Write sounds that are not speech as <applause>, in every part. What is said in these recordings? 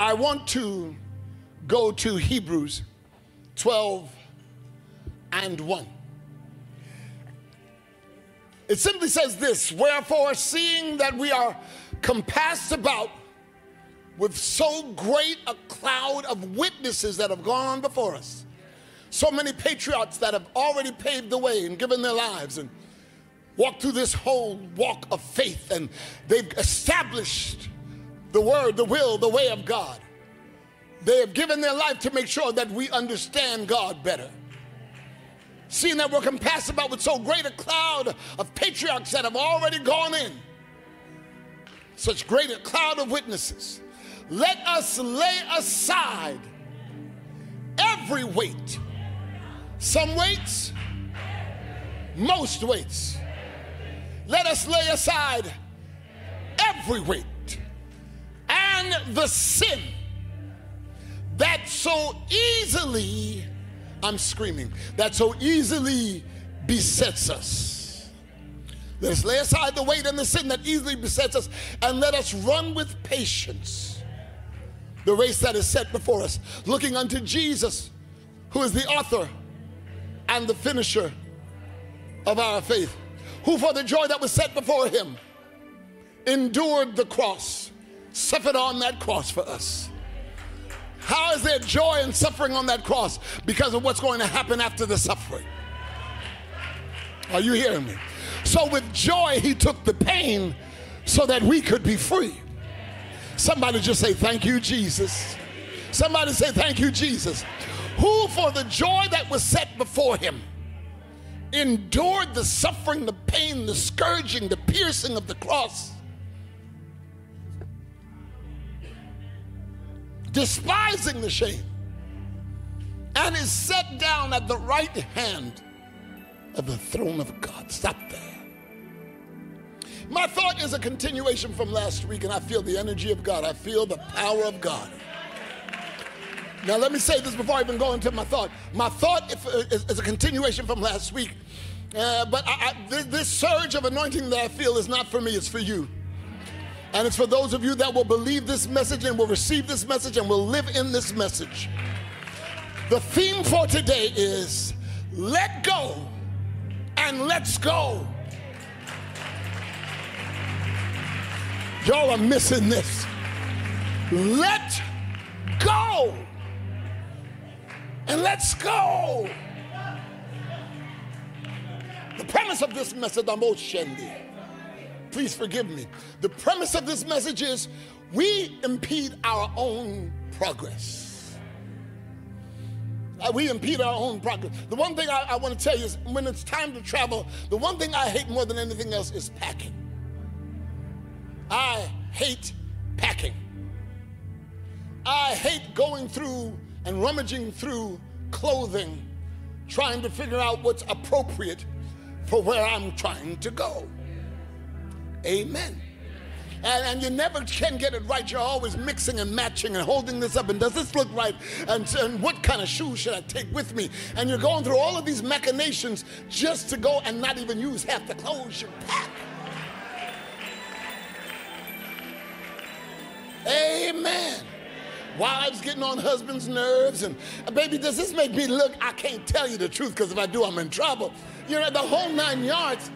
I want to go to Hebrews 12 and 1. It simply says this Wherefore, seeing that we are compassed about with so great a cloud of witnesses that have gone before us, so many patriots that have already paved the way and given their lives and walked through this whole walk of faith, and they've established the word, the will, the way of God. They have given their life to make sure that we understand God better. Seeing that we're compassed about with so great a cloud of patriarchs that have already gone in, such great a cloud of witnesses, let us lay aside every weight. Some weights, most weights. Let us lay aside every weight and the sin that so easily, I'm screaming, that so easily besets us. Let us lay aside the weight and the sin that easily besets us, and let us run with patience the race that is set before us, looking unto Jesus, who is the author and the finisher of our faith, who for the joy that was set before him endured the cross, suffered on that cross for us how is there joy in suffering on that cross? Because of what's going to happen after the suffering. Are you hearing me? So, with joy, he took the pain so that we could be free. Somebody just say, Thank you, Jesus. Somebody say, Thank you, Jesus. Who, for the joy that was set before him, endured the suffering, the pain, the scourging, the piercing of the cross despising the shame, and is set down at the right hand of the throne of God. Stop there. My thought is a continuation from last week, and I feel the energy of God. I feel the power of God. Now, let me say this before I even go into my thought. My thought is, a continuation from last week. Uh, but I, I, this surge of anointing that I feel is not for me, it's for you. And it's for those of you that will believe this message and will receive this message and will live in this message. The theme for today is let go and let's go. Y'all are missing this. Let go and let's go. The premise of this message, I'm Shendi please forgive me. The premise of this message is we impede our own progress. Uh, we impede our own progress. The one thing I, I want to tell you is when it's time to travel, the one thing I hate more than anything else is packing. I hate packing. I hate going through and rummaging through clothing, trying to figure out what's appropriate for where I'm trying to go. Amen. And, and, you never can get it right. You're always mixing and matching and holding this up. And does this look right? And, and what kind of shoes should I take with me? And you're going through all of these machinations just to go and not even use half the clothes you pack. Amen. Wives getting on husbands' nerves. And uh, baby, does this make me look? I can't tell you the truth because if I do, I'm in trouble. You know, the whole nine yards.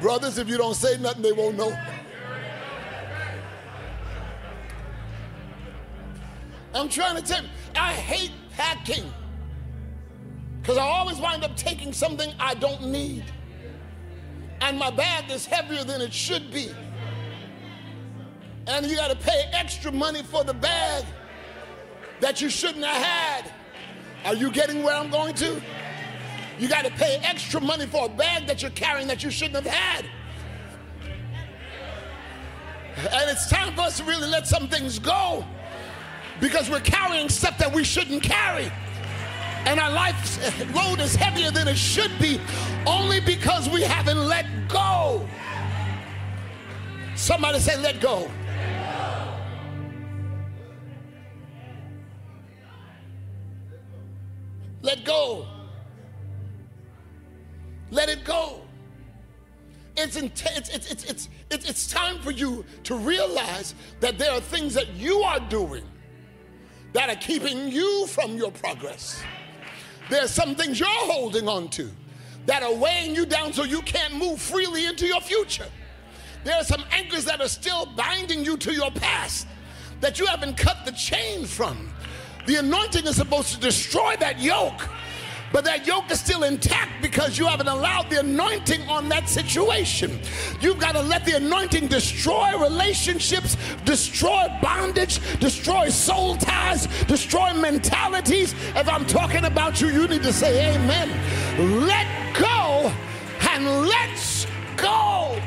Brothers, if you don't say nothing, they won't know. I'm trying to tell you, I hate packing because I always wind up taking something I don't need. And my bag is heavier than it should be. And you got to pay extra money for the bag that you shouldn't have had. Are you getting where I'm going to? You got to pay extra money for a bag that you're carrying that you shouldn't have had. And it's time for us to really let some things go because we're carrying stuff that we shouldn't carry. And our life's load is heavier than it should be only because we haven't let go. Somebody say, let go. It's, it's, it's, it's, it's, it's, time for you to realize that there are things that you are doing that are keeping you from your progress. There's some things you're holding on to that are weighing you down so you can't move freely into your future. There are some anchors that are still binding you to your past that you haven't cut the chain from. The anointing is supposed to destroy that yoke but that yoke is still intact because you haven't allowed the anointing on that situation. You've got to let the anointing destroy relationships, destroy bondage, destroy soul ties, destroy mentalities. If I'm talking about you, you need to say amen. Let go and let's go.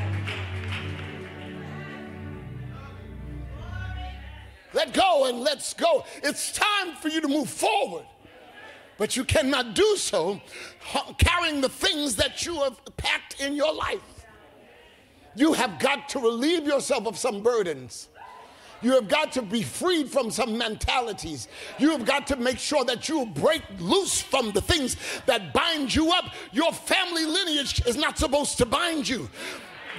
Let go and let's go. It's time for you to move forward. But you cannot do so carrying the things that you have packed in your life. You have got to relieve yourself of some burdens. You have got to be freed from some mentalities. You have got to make sure that you break loose from the things that bind you up. Your family lineage is not supposed to bind you.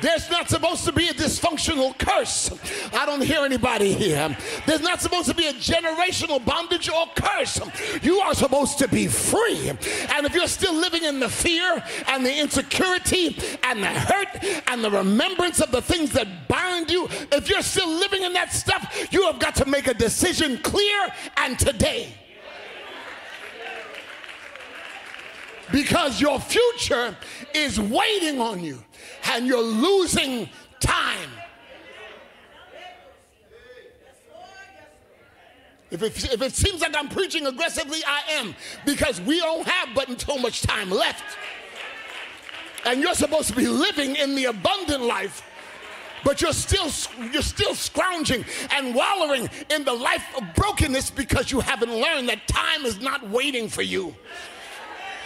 There's not supposed to be a dysfunctional curse. I don't hear anybody here. There's not supposed to be a generational bondage or curse. You are supposed to be free. And if you're still living in the fear and the insecurity and the hurt and the remembrance of the things that bind you, if you're still living in that stuff, you have got to make a decision clear and today. Because your future is waiting on you and you're losing time. If it, if it seems like I'm preaching aggressively, I am because we don't have but so much time left. And you're supposed to be living in the abundant life but you're still you're still scrounging and wallowing in the life of brokenness because you haven't learned that time is not waiting for you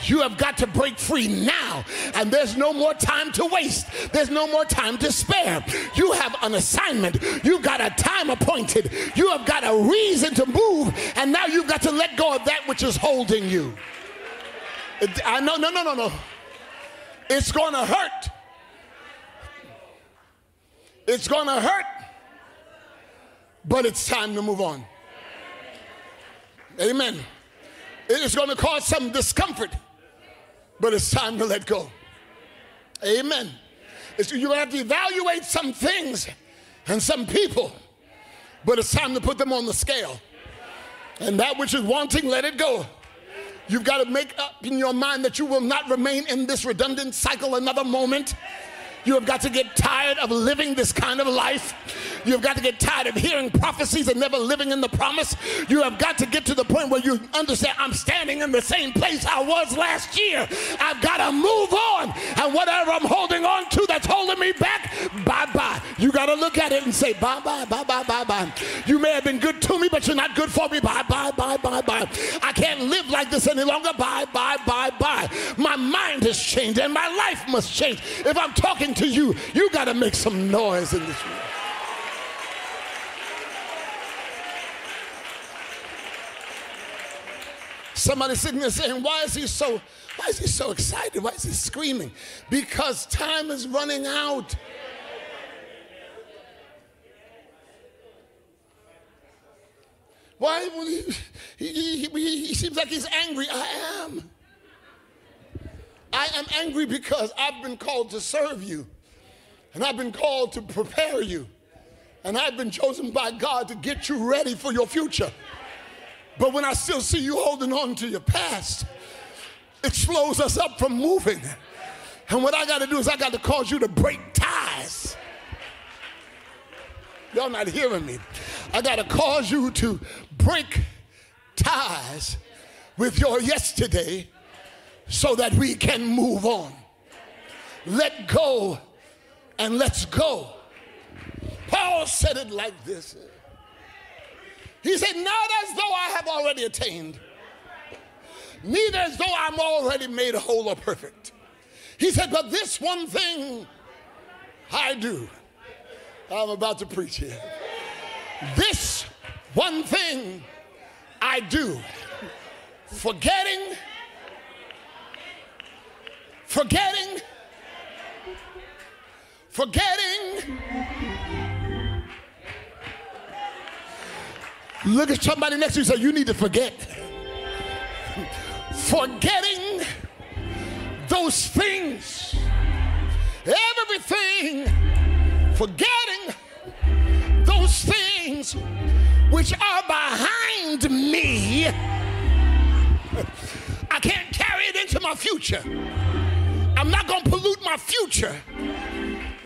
you have got to break free now. And there's no more time to waste. There's no more time to spare. You have an assignment. You've got a time appointed. You have got a reason to move. And now you've got to let go of that which is holding you. I know, no, no, no, no. It's to hurt. It's to hurt. But it's time to move on. Amen. It is going to cause some discomfort but it's time to let go. Amen. To have to evaluate some things and some people, but it's time to put them on the scale. And that which is wanting, let it go. You've got to make up in your mind that you will not remain in this redundant cycle another moment. You have got to get tired of living this kind of life. You have got to get tired of hearing prophecies and never living in the promise. You have got to get to the point where you understand I'm standing in the same place I was last year. I've got to move on. And whatever I'm holding on to that's holding me back, bye bye. You got to look at it and say bye bye, bye bye, bye bye. You may have been good to me, but you're not good for me. Bye bye, bye bye, bye. I can't live like this any longer. Bye bye, bye bye. My mind has changed and my life must change. If I'm talking to you, you got to make some noise in this room. Somebody sitting there saying, Why is he so why is he so excited? Why is he screaming? Because time is running out. Why? He, he, he, he, seems like he's angry. I am. I am angry because I've been called to serve you. And I've been called to prepare you. And I've been chosen by God to get you ready for your future. But when I still see you holding on to your past, it slows us up from moving. And what I got to do is I got to cause you to break ties. Y'all not hearing me. I got to cause you to break ties with your yesterday so that we can move on. Let go and let's go. Paul said it like this. He said, Not as though I have already attained, neither as though I'm already made whole or perfect. He said, But this one thing I do. I'm about to preach here. This one thing I do, forgetting, forgetting Forgetting. Look at somebody next to you and say, You need to forget. Forgetting those things, everything, forgetting those things which are behind me. I can't carry it into my future. I'm not going to pollute my future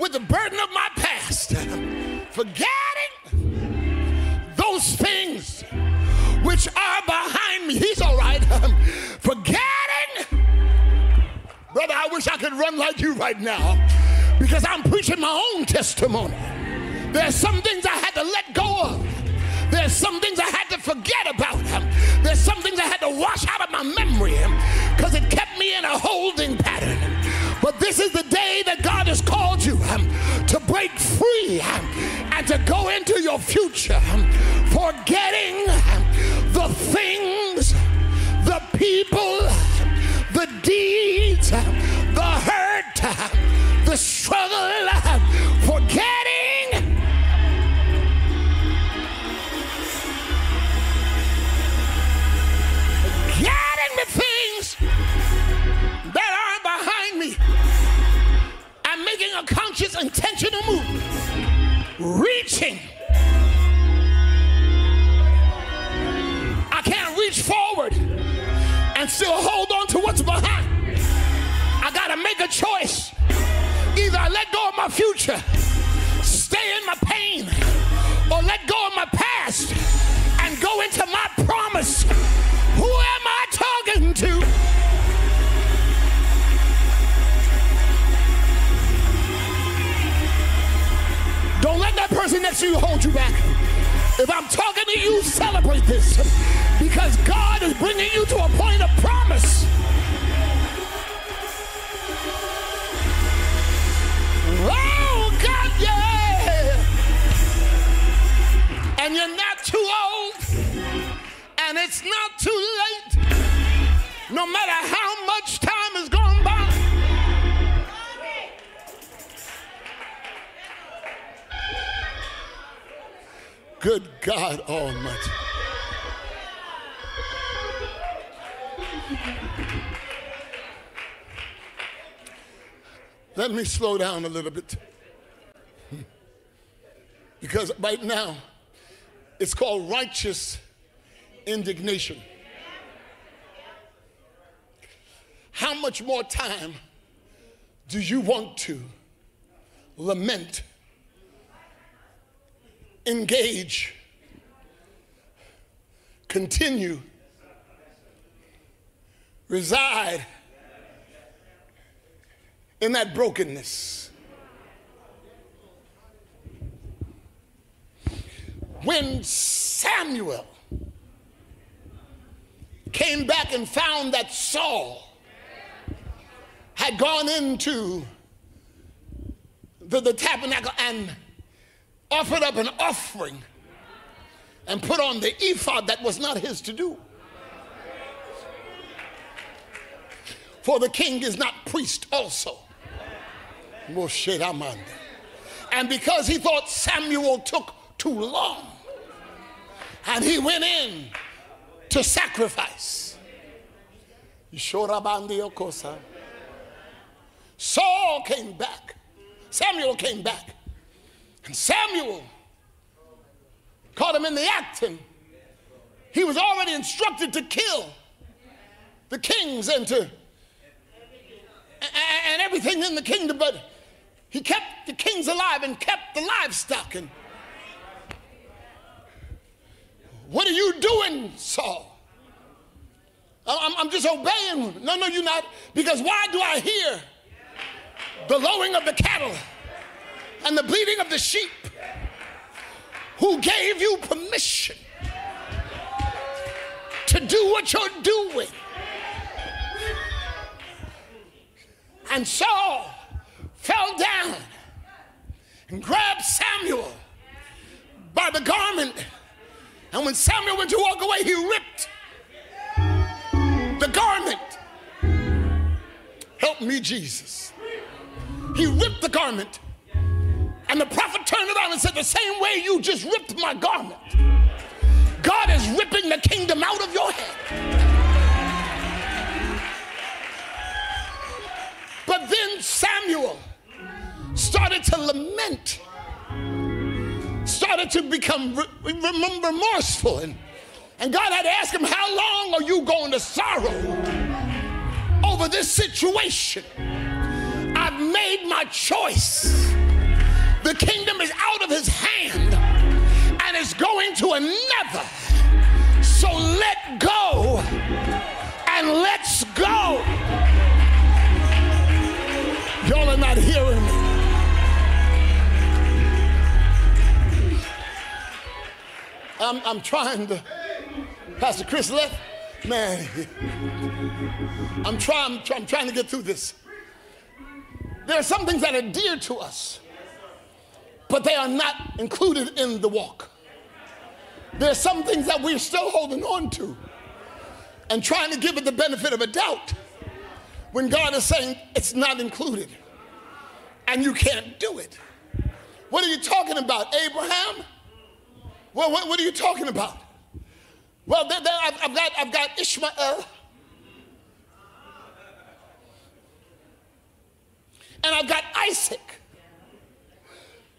with the burden of my past. Forgetting which are behind me. He's all right. Um, forgetting. Brother, I wish I could run like you right now because I'm preaching my own testimony. There's some things I had to let go of. There's some things I had to forget about. Um, There's some things I had to wash out of my memory um, because it kept me in a holding pattern. But this is the day that God has called you to break free and to go into your future, Talking to you, celebrate this because God is bringing you to a point of promise. Oh, God, yeah. And you're not too old, and it's not too late, no matter how much time Good God Almighty. Let me slow down a little bit. Because right now, it's called righteous indignation. How much more time do you want to lament, engage, continue, reside in that brokenness? When Samuel came back and found that Saul had gone into the, the tabernacle and offered up an offering and put on the ephod that was not his to do. For the king is not priest also. And because he thought Samuel took too long, and he went in to sacrifice. Saul came back. Samuel came back. And Samuel caught him in the act, and he was already instructed to kill the kings and to and everything in the kingdom, but he kept the kings alive and kept the livestock. And what are you doing, Saul? I'm, I'm just obeying. No, no, you're not. Because why do I hear the lowing of the cattle and the bleating of the sheep? Who gave you permission to do what you're doing? And Saul fell down and grabbed Samuel by the garment. And when Samuel went to walk away, he ripped the garment. Help me, Jesus. He ripped the garment And the prophet turned around and said, The same way you just ripped my garment, God is ripping the kingdom out of your head. But then Samuel started to lament, started to become re- remorseful. And, and God had to ask him, How long are you going to sorrow over this situation? I've made my choice. The kingdom is out of his hand and is going to another. So let go and let's go. Y'all are not hearing me. I'm, I'm trying to, Pastor Chris left. Man, I'm trying, I'm trying to get through this. There are some things that are dear to us, but they are not included in the walk. There are some things that we're still holding on to and trying to give it the benefit of a doubt when God is saying it's not included and you can't do it. What are you talking about, Abraham? Well, what, what are you talking about? Well, there, there, I've, I've, got, I've got Ishmael. And I've got Isaac.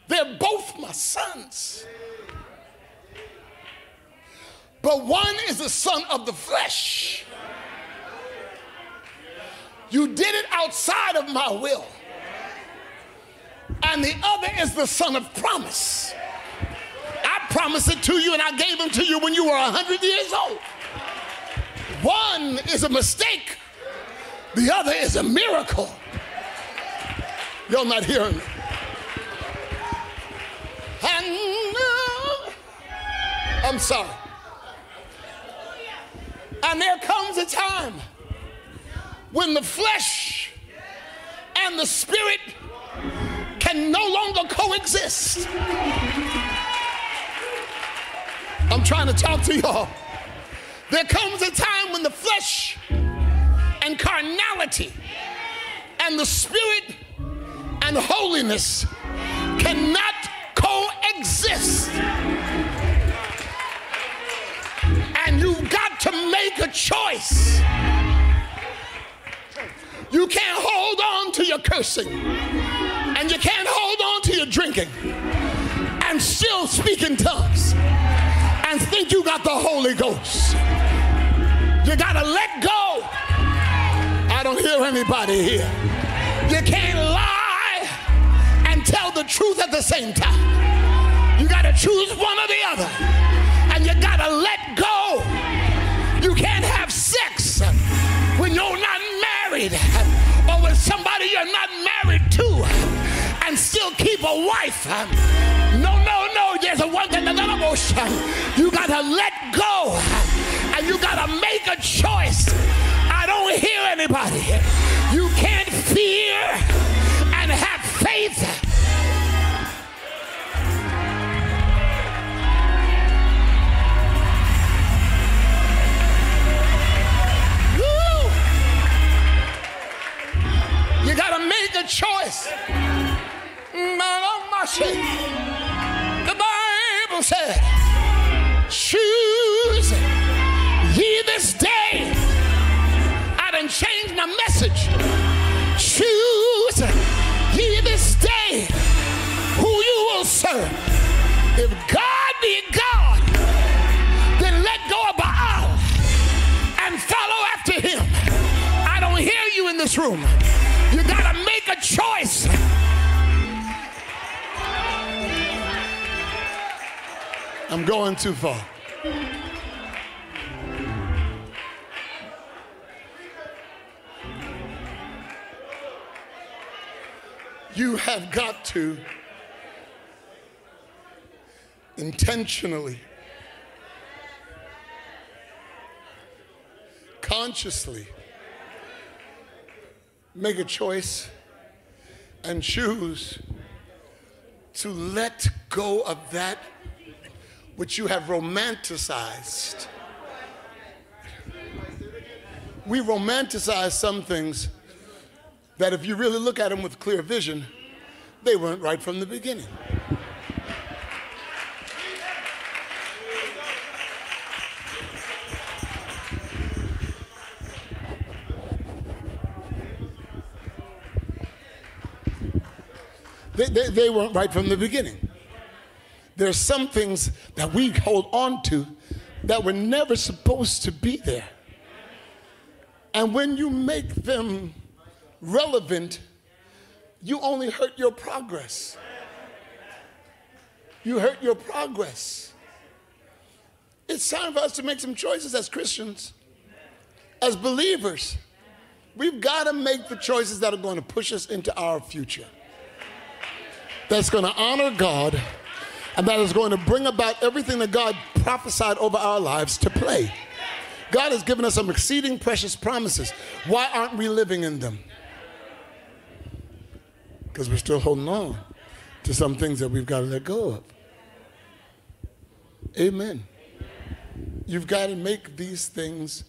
They're both my sons. But one is the son of the flesh. You did it outside of my will. And the other is the son of promise. I promised it to you and I gave him to you when you were 100 years old. One is a mistake, the other is a miracle. Y'all not hearing me. And I'm sorry. And there comes a time when the flesh and the spirit can no longer coexist. I'm trying to talk to y'all. There comes a time when the flesh and carnality and the spirit and holiness cannot coexist. And you've got to make a choice. You can't hold on to your cursing, and you can't hold on to your drinking, and still speak in tongues, and think you got the Holy Ghost. You gotta let go. I don't hear anybody here. You can't lie tell the truth at the same time. You gotta choose one or the other, and you gotta let go. You can't have sex when you're not married or with somebody you're not married to and still keep a wife. No, no, no. There's a one thing, another motion. You got to let go and you got to make a choice. I don't hear anybody. You can't fear and have faith. Got to make a choice. Man, oh my shit. The Bible said, choose ye this day. I done changed my message. I'm going too far. You have got to intentionally, consciously make a choice and choose to let go of that which you have romanticized. We romanticize some things that if you really look at them with clear vision, they weren't right from the beginning. They, they, they weren't right from the beginning. There's some things that we hold on to that were never supposed to be there. And when you make them relevant, you only hurt your progress. You hurt your progress. It's time for us to make some choices as Christians, as believers. We've got to make the choices that are going to push us into our future that's going to honor God and that is going to bring about everything that God prophesied over our lives to play. God has given us some exceeding precious promises. Why aren't we living in them? Because we're still holding on to some things that we've got to let go of. Amen. You've got to make these things,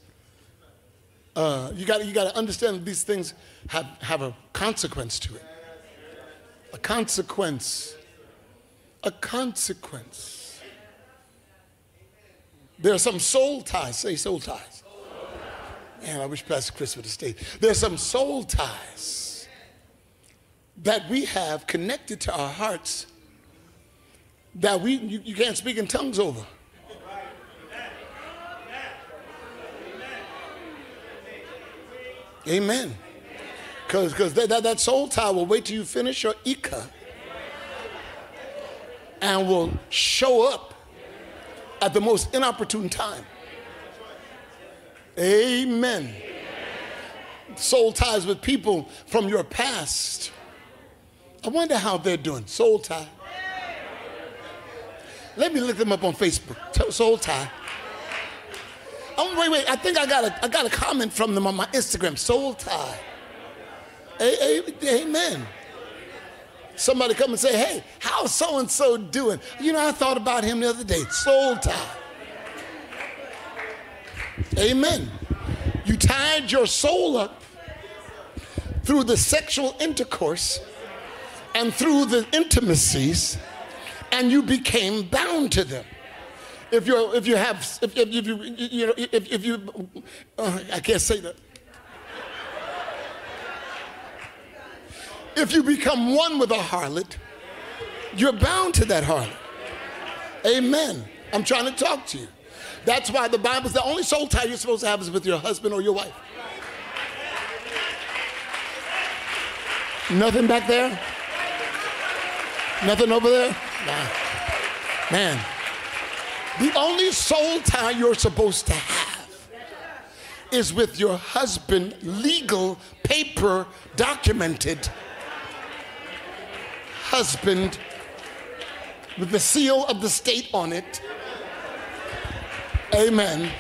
uh, you got you got to understand that these things have, have a consequence to it a consequence. A consequence. There are some soul ties. Say soul ties. Man, I wish Pastor Chris would have stayed. There are some soul ties that we have connected to our hearts that we you, you can't speak in tongues over. Amen. Because that, that, that soul tie will wait till you finish your Ika and will show up at the most inopportune time. Amen. Soul ties with people from your past. I wonder how they're doing. Soul tie. Let me look them up on Facebook. Soul tie. Oh, wait, wait. I think I got a, I got a comment from them on my Instagram. Soul tie. Amen. Somebody come and say, hey, how's so and so doing? You know, I thought about him the other day. Soul tie. Amen. You tied your soul up through the sexual intercourse and through the intimacies, and you became bound to them. If you if you have if, if, you you know if, if you uh, I can't say that. If you become one with a harlot, you're bound to that harlot. Amen. I'm trying to talk to you. That's why the Bible's the only soul tie you're supposed to have is with your husband or your wife. Nothing back there? Nothing over there? Nah. Man. The only soul tie you're supposed to have is with your husband, legal, paper, documented husband with the seal of the state on it. Amen.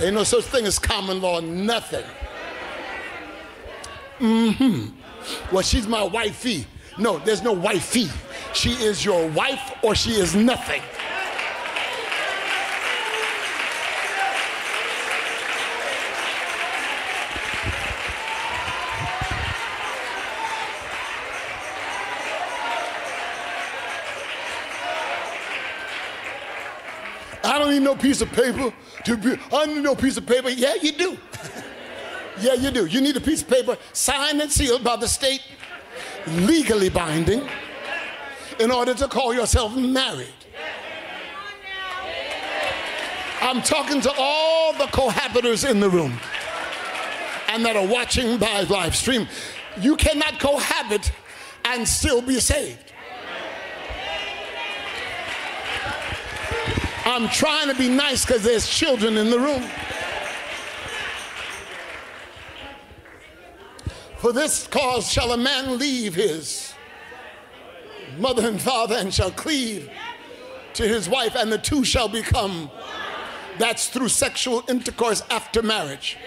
Ain't no such thing as common law, nothing. Mm-hmm. Well, she's my wifey. No, there's no wifey. She is your wife or she is nothing. Need no piece of paper to be, I need no piece of paper. Yeah, you do. <laughs> yeah, you do. You need a piece of paper signed and sealed by the state, legally binding, in order to call yourself married. I'm talking to all the cohabitors in the room and that are watching by live stream. You cannot cohabit and still be saved. I'm trying to be nice because there's children in the room. For this cause shall a man leave his mother and father and shall cleave to his wife, and the two shall become. That's through sexual intercourse after marriage.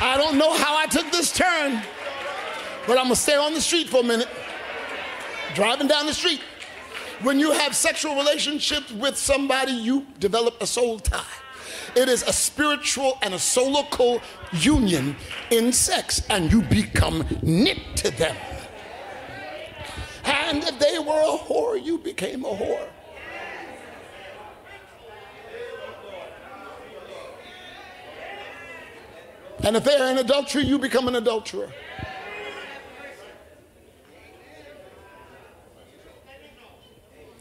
I don't know how I took this turn, but I'm gonna stay on the street for a minute driving down the street. When you have sexual relationships with somebody, you develop a soul tie. It is a spiritual and a solical union in sex, and you become knit to them. And if they were a whore, you became a whore. And if they're in adultery, you become an adulterer.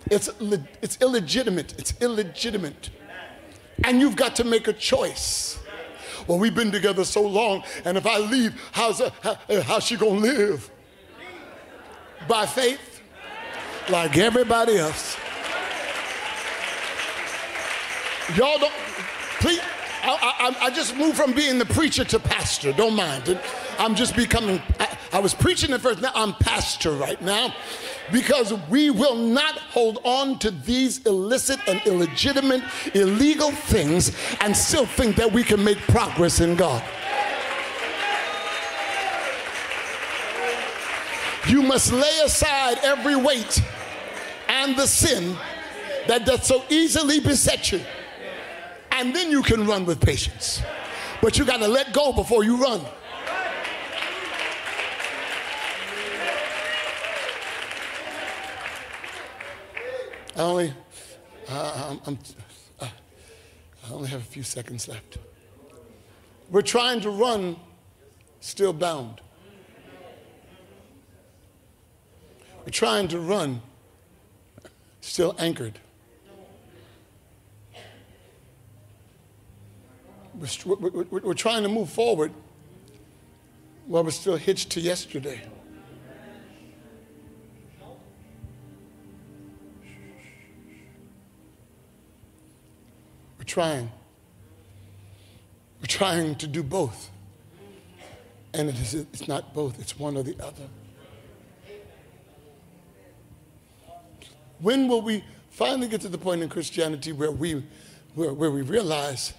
It's, it's illegitimate. It's illegitimate. And you've got to make a choice. Well, we've been together so long, and if I leave, how's, uh, how, how's she gonna live? By faith, like everybody else. Y'all don't, please, I, I, I, just moved from being the preacher to pastor. Don't mind. It. I'm just becoming, I, I was preaching at first, now I'm pastor right now because we will not hold on to these illicit and illegitimate, illegal things and still think that we can make progress in God. You must lay aside every weight and the sin that does so easily beset you. And then you can run with patience. But you got to let go before you run. I only, uh, I'm, uh, I only have a few seconds left. We're trying to run still bound. We're trying to run still anchored. We're, we're, we're, trying to move forward while we're still hitched to yesterday. Trying. We're trying to do both. And it is, it's not both, it's one or the other. When will we finally get to the point in Christianity where we, where, where we realize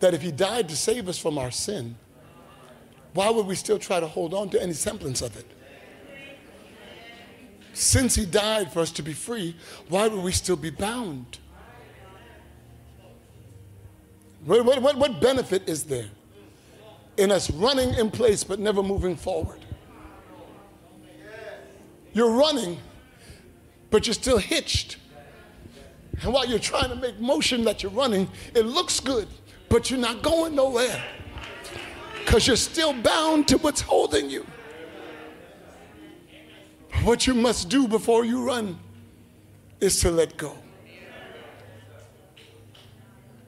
that if He died to save us from our sin, why would we still try to hold on to any semblance of it? Since He died for us to be free, why would we still be bound? What, what, what benefit is there in us running in place but never moving forward? You're running, but you're still hitched. And while you're trying to make motion that you're running, it looks good, but you're not going nowhere because you're still bound to what's holding you. What you must do before you run is to let go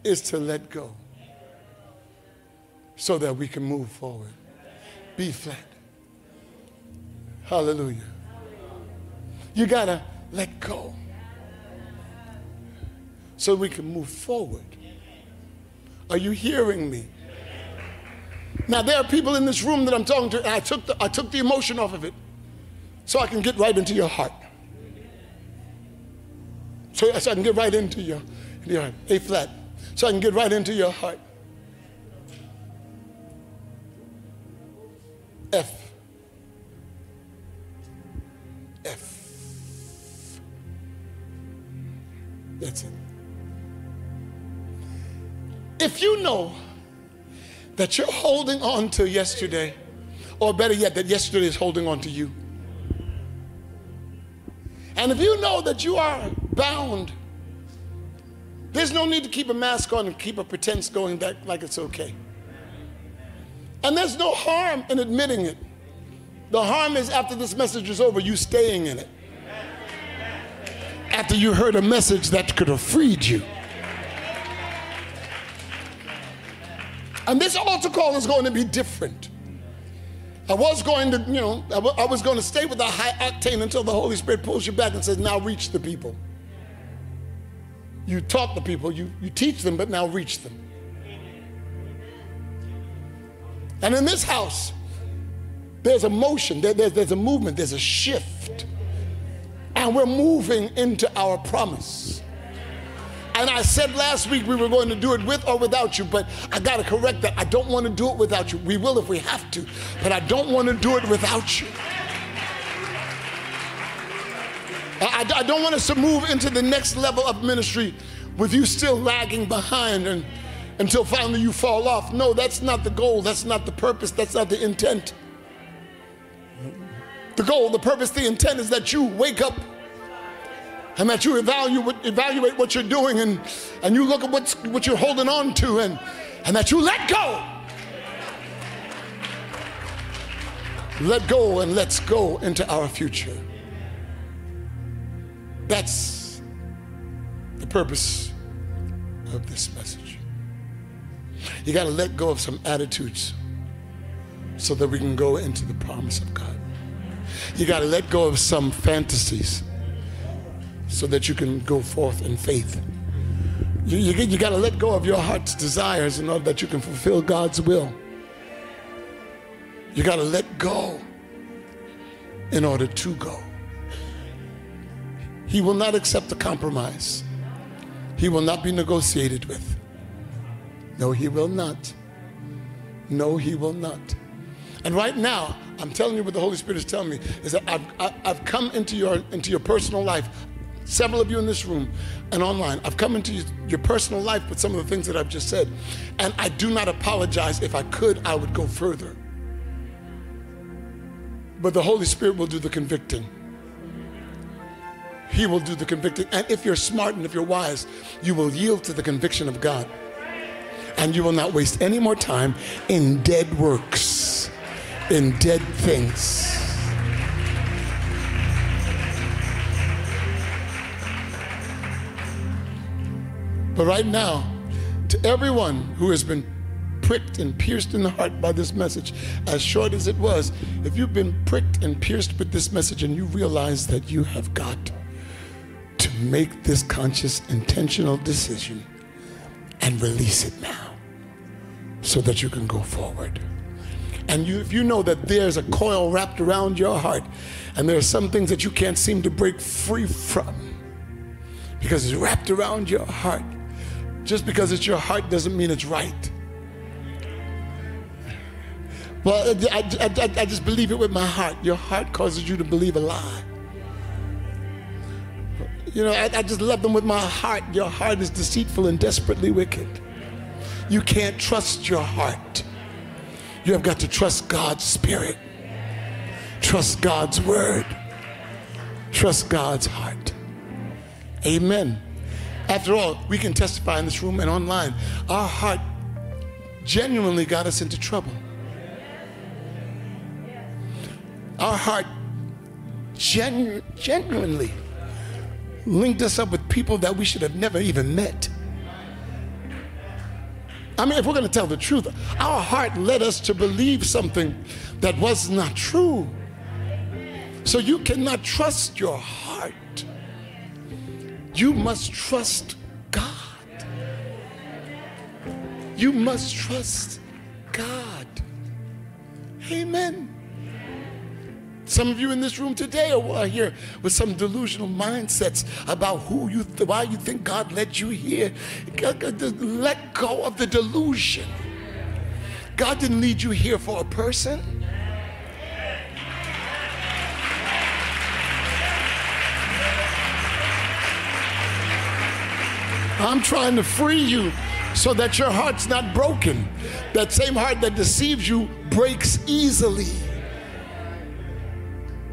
is to let go so that we can move forward. Be flat. Hallelujah. You got to let go so we can move forward. Are you hearing me? Now, there are people in this room that I'm talking to, and I took the, I took the emotion off of it so I can get right into your heart. So, so I can get right into your, into your heart. A flat so I can get right into your heart. F. F. That's it. If you know that you're holding on to yesterday, or better yet, that yesterday is holding on to you, and if you know that you are bound there's no need to keep a mask on and keep a pretense going back like it's okay. And there's no harm in admitting it. The harm is after this message is over, you staying in it. After you heard a message that could have freed you. And this altar call is going to be different. I was going to, you know, I was going to stay with a high octane until the Holy Spirit pulls you back and says, now reach the people you taught the people, you, you teach them, but now reach them. And in this house, there's a motion, there, there, there's a movement, there's a shift. And we're moving into our promise. And I said last week we were going to do it with or without you, but I got to correct that. I don't want to do it without you. We will if we have to, but I don't want to do it without you. I, I don't want us to move into the next level of ministry with you still lagging behind and until finally you fall off. No, that's not the goal. That's not the purpose. That's not the intent. The goal, the purpose, the intent is that you wake up and that you evaluate, evaluate what you're doing and, and you look at what's, what you're holding on to and, and that you let go. Let go and let's go into our future. That's the purpose of this message. You got to let go of some attitudes so that we can go into the promise of God. You got to let go of some fantasies so that you can go forth in faith. You, you, you got to let go of your heart's desires in order that you can fulfill God's will. You got to let go in order to go. He will not accept a compromise. He will not be negotiated with. No, he will not. No, he will not. And right now, I'm telling you what the Holy Spirit is telling me is that I've, I've come into your, into your personal life several of you in this room and online, I've come into your personal life with some of the things that I've just said. And I do not apologize. If I could, I would go further. But the Holy Spirit will do the convicting. He will do the convicting. And if you're smart and if you're wise, you will yield to the conviction of God. And you will not waste any more time in dead works, in dead things. But right now, to everyone who has been pricked and pierced in the heart by this message, as short as it was, if you've been pricked and pierced with this message and you realize that you have got make this conscious, intentional decision and release it now so that you can go forward. And you, if you know that there's a coil wrapped around your heart and there are some things that you can't seem to break free from because it's wrapped around your heart, just because it's your heart doesn't mean it's right. Well, I, I, I, I just believe it with my heart. Your heart causes you to believe a lie. You know, I, I, just love them with my heart. Your heart is deceitful and desperately wicked. You can't trust your heart. You have got to trust God's Spirit, trust God's Word, trust God's heart. Amen. After all, we can testify in this room and online. Our heart genuinely got us into trouble. Our heart genu- genuinely linked us up with people that we should have never even met. I mean, if we're going to tell the truth, our heart led us to believe something that was not true. So you cannot trust your heart. You must trust God. You must trust God. Amen. Some of you in this room today are here with some delusional mindsets about who you, th- why you think God led you here. Let go of the delusion. God didn't lead you here for a person. I'm trying to free you so that your heart's not broken. That same heart that deceives you breaks easily.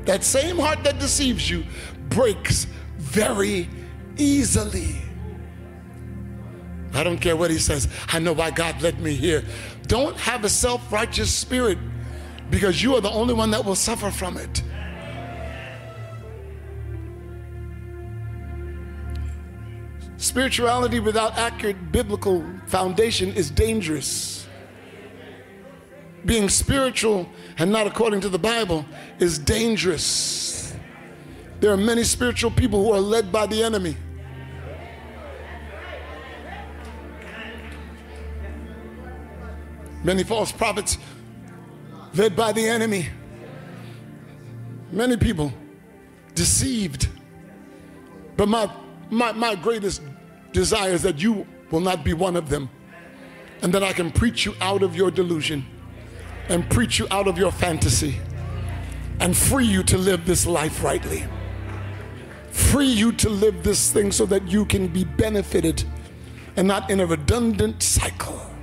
That same heart that deceives you breaks very easily. I don't care what he says. I know why God led me here. Don't have a self righteous spirit because you are the only one that will suffer from it. Spirituality without accurate biblical foundation is dangerous. Being spiritual and not according to the Bible is dangerous. There are many spiritual people who are led by the enemy. Many false prophets led by the enemy. Many people deceived. But my, my, my greatest desire is that you will not be one of them and that I can preach you out of your delusion and preach you out of your fantasy and free you to live this life rightly. Free you to live this thing so that you can be benefited and not in a redundant cycle.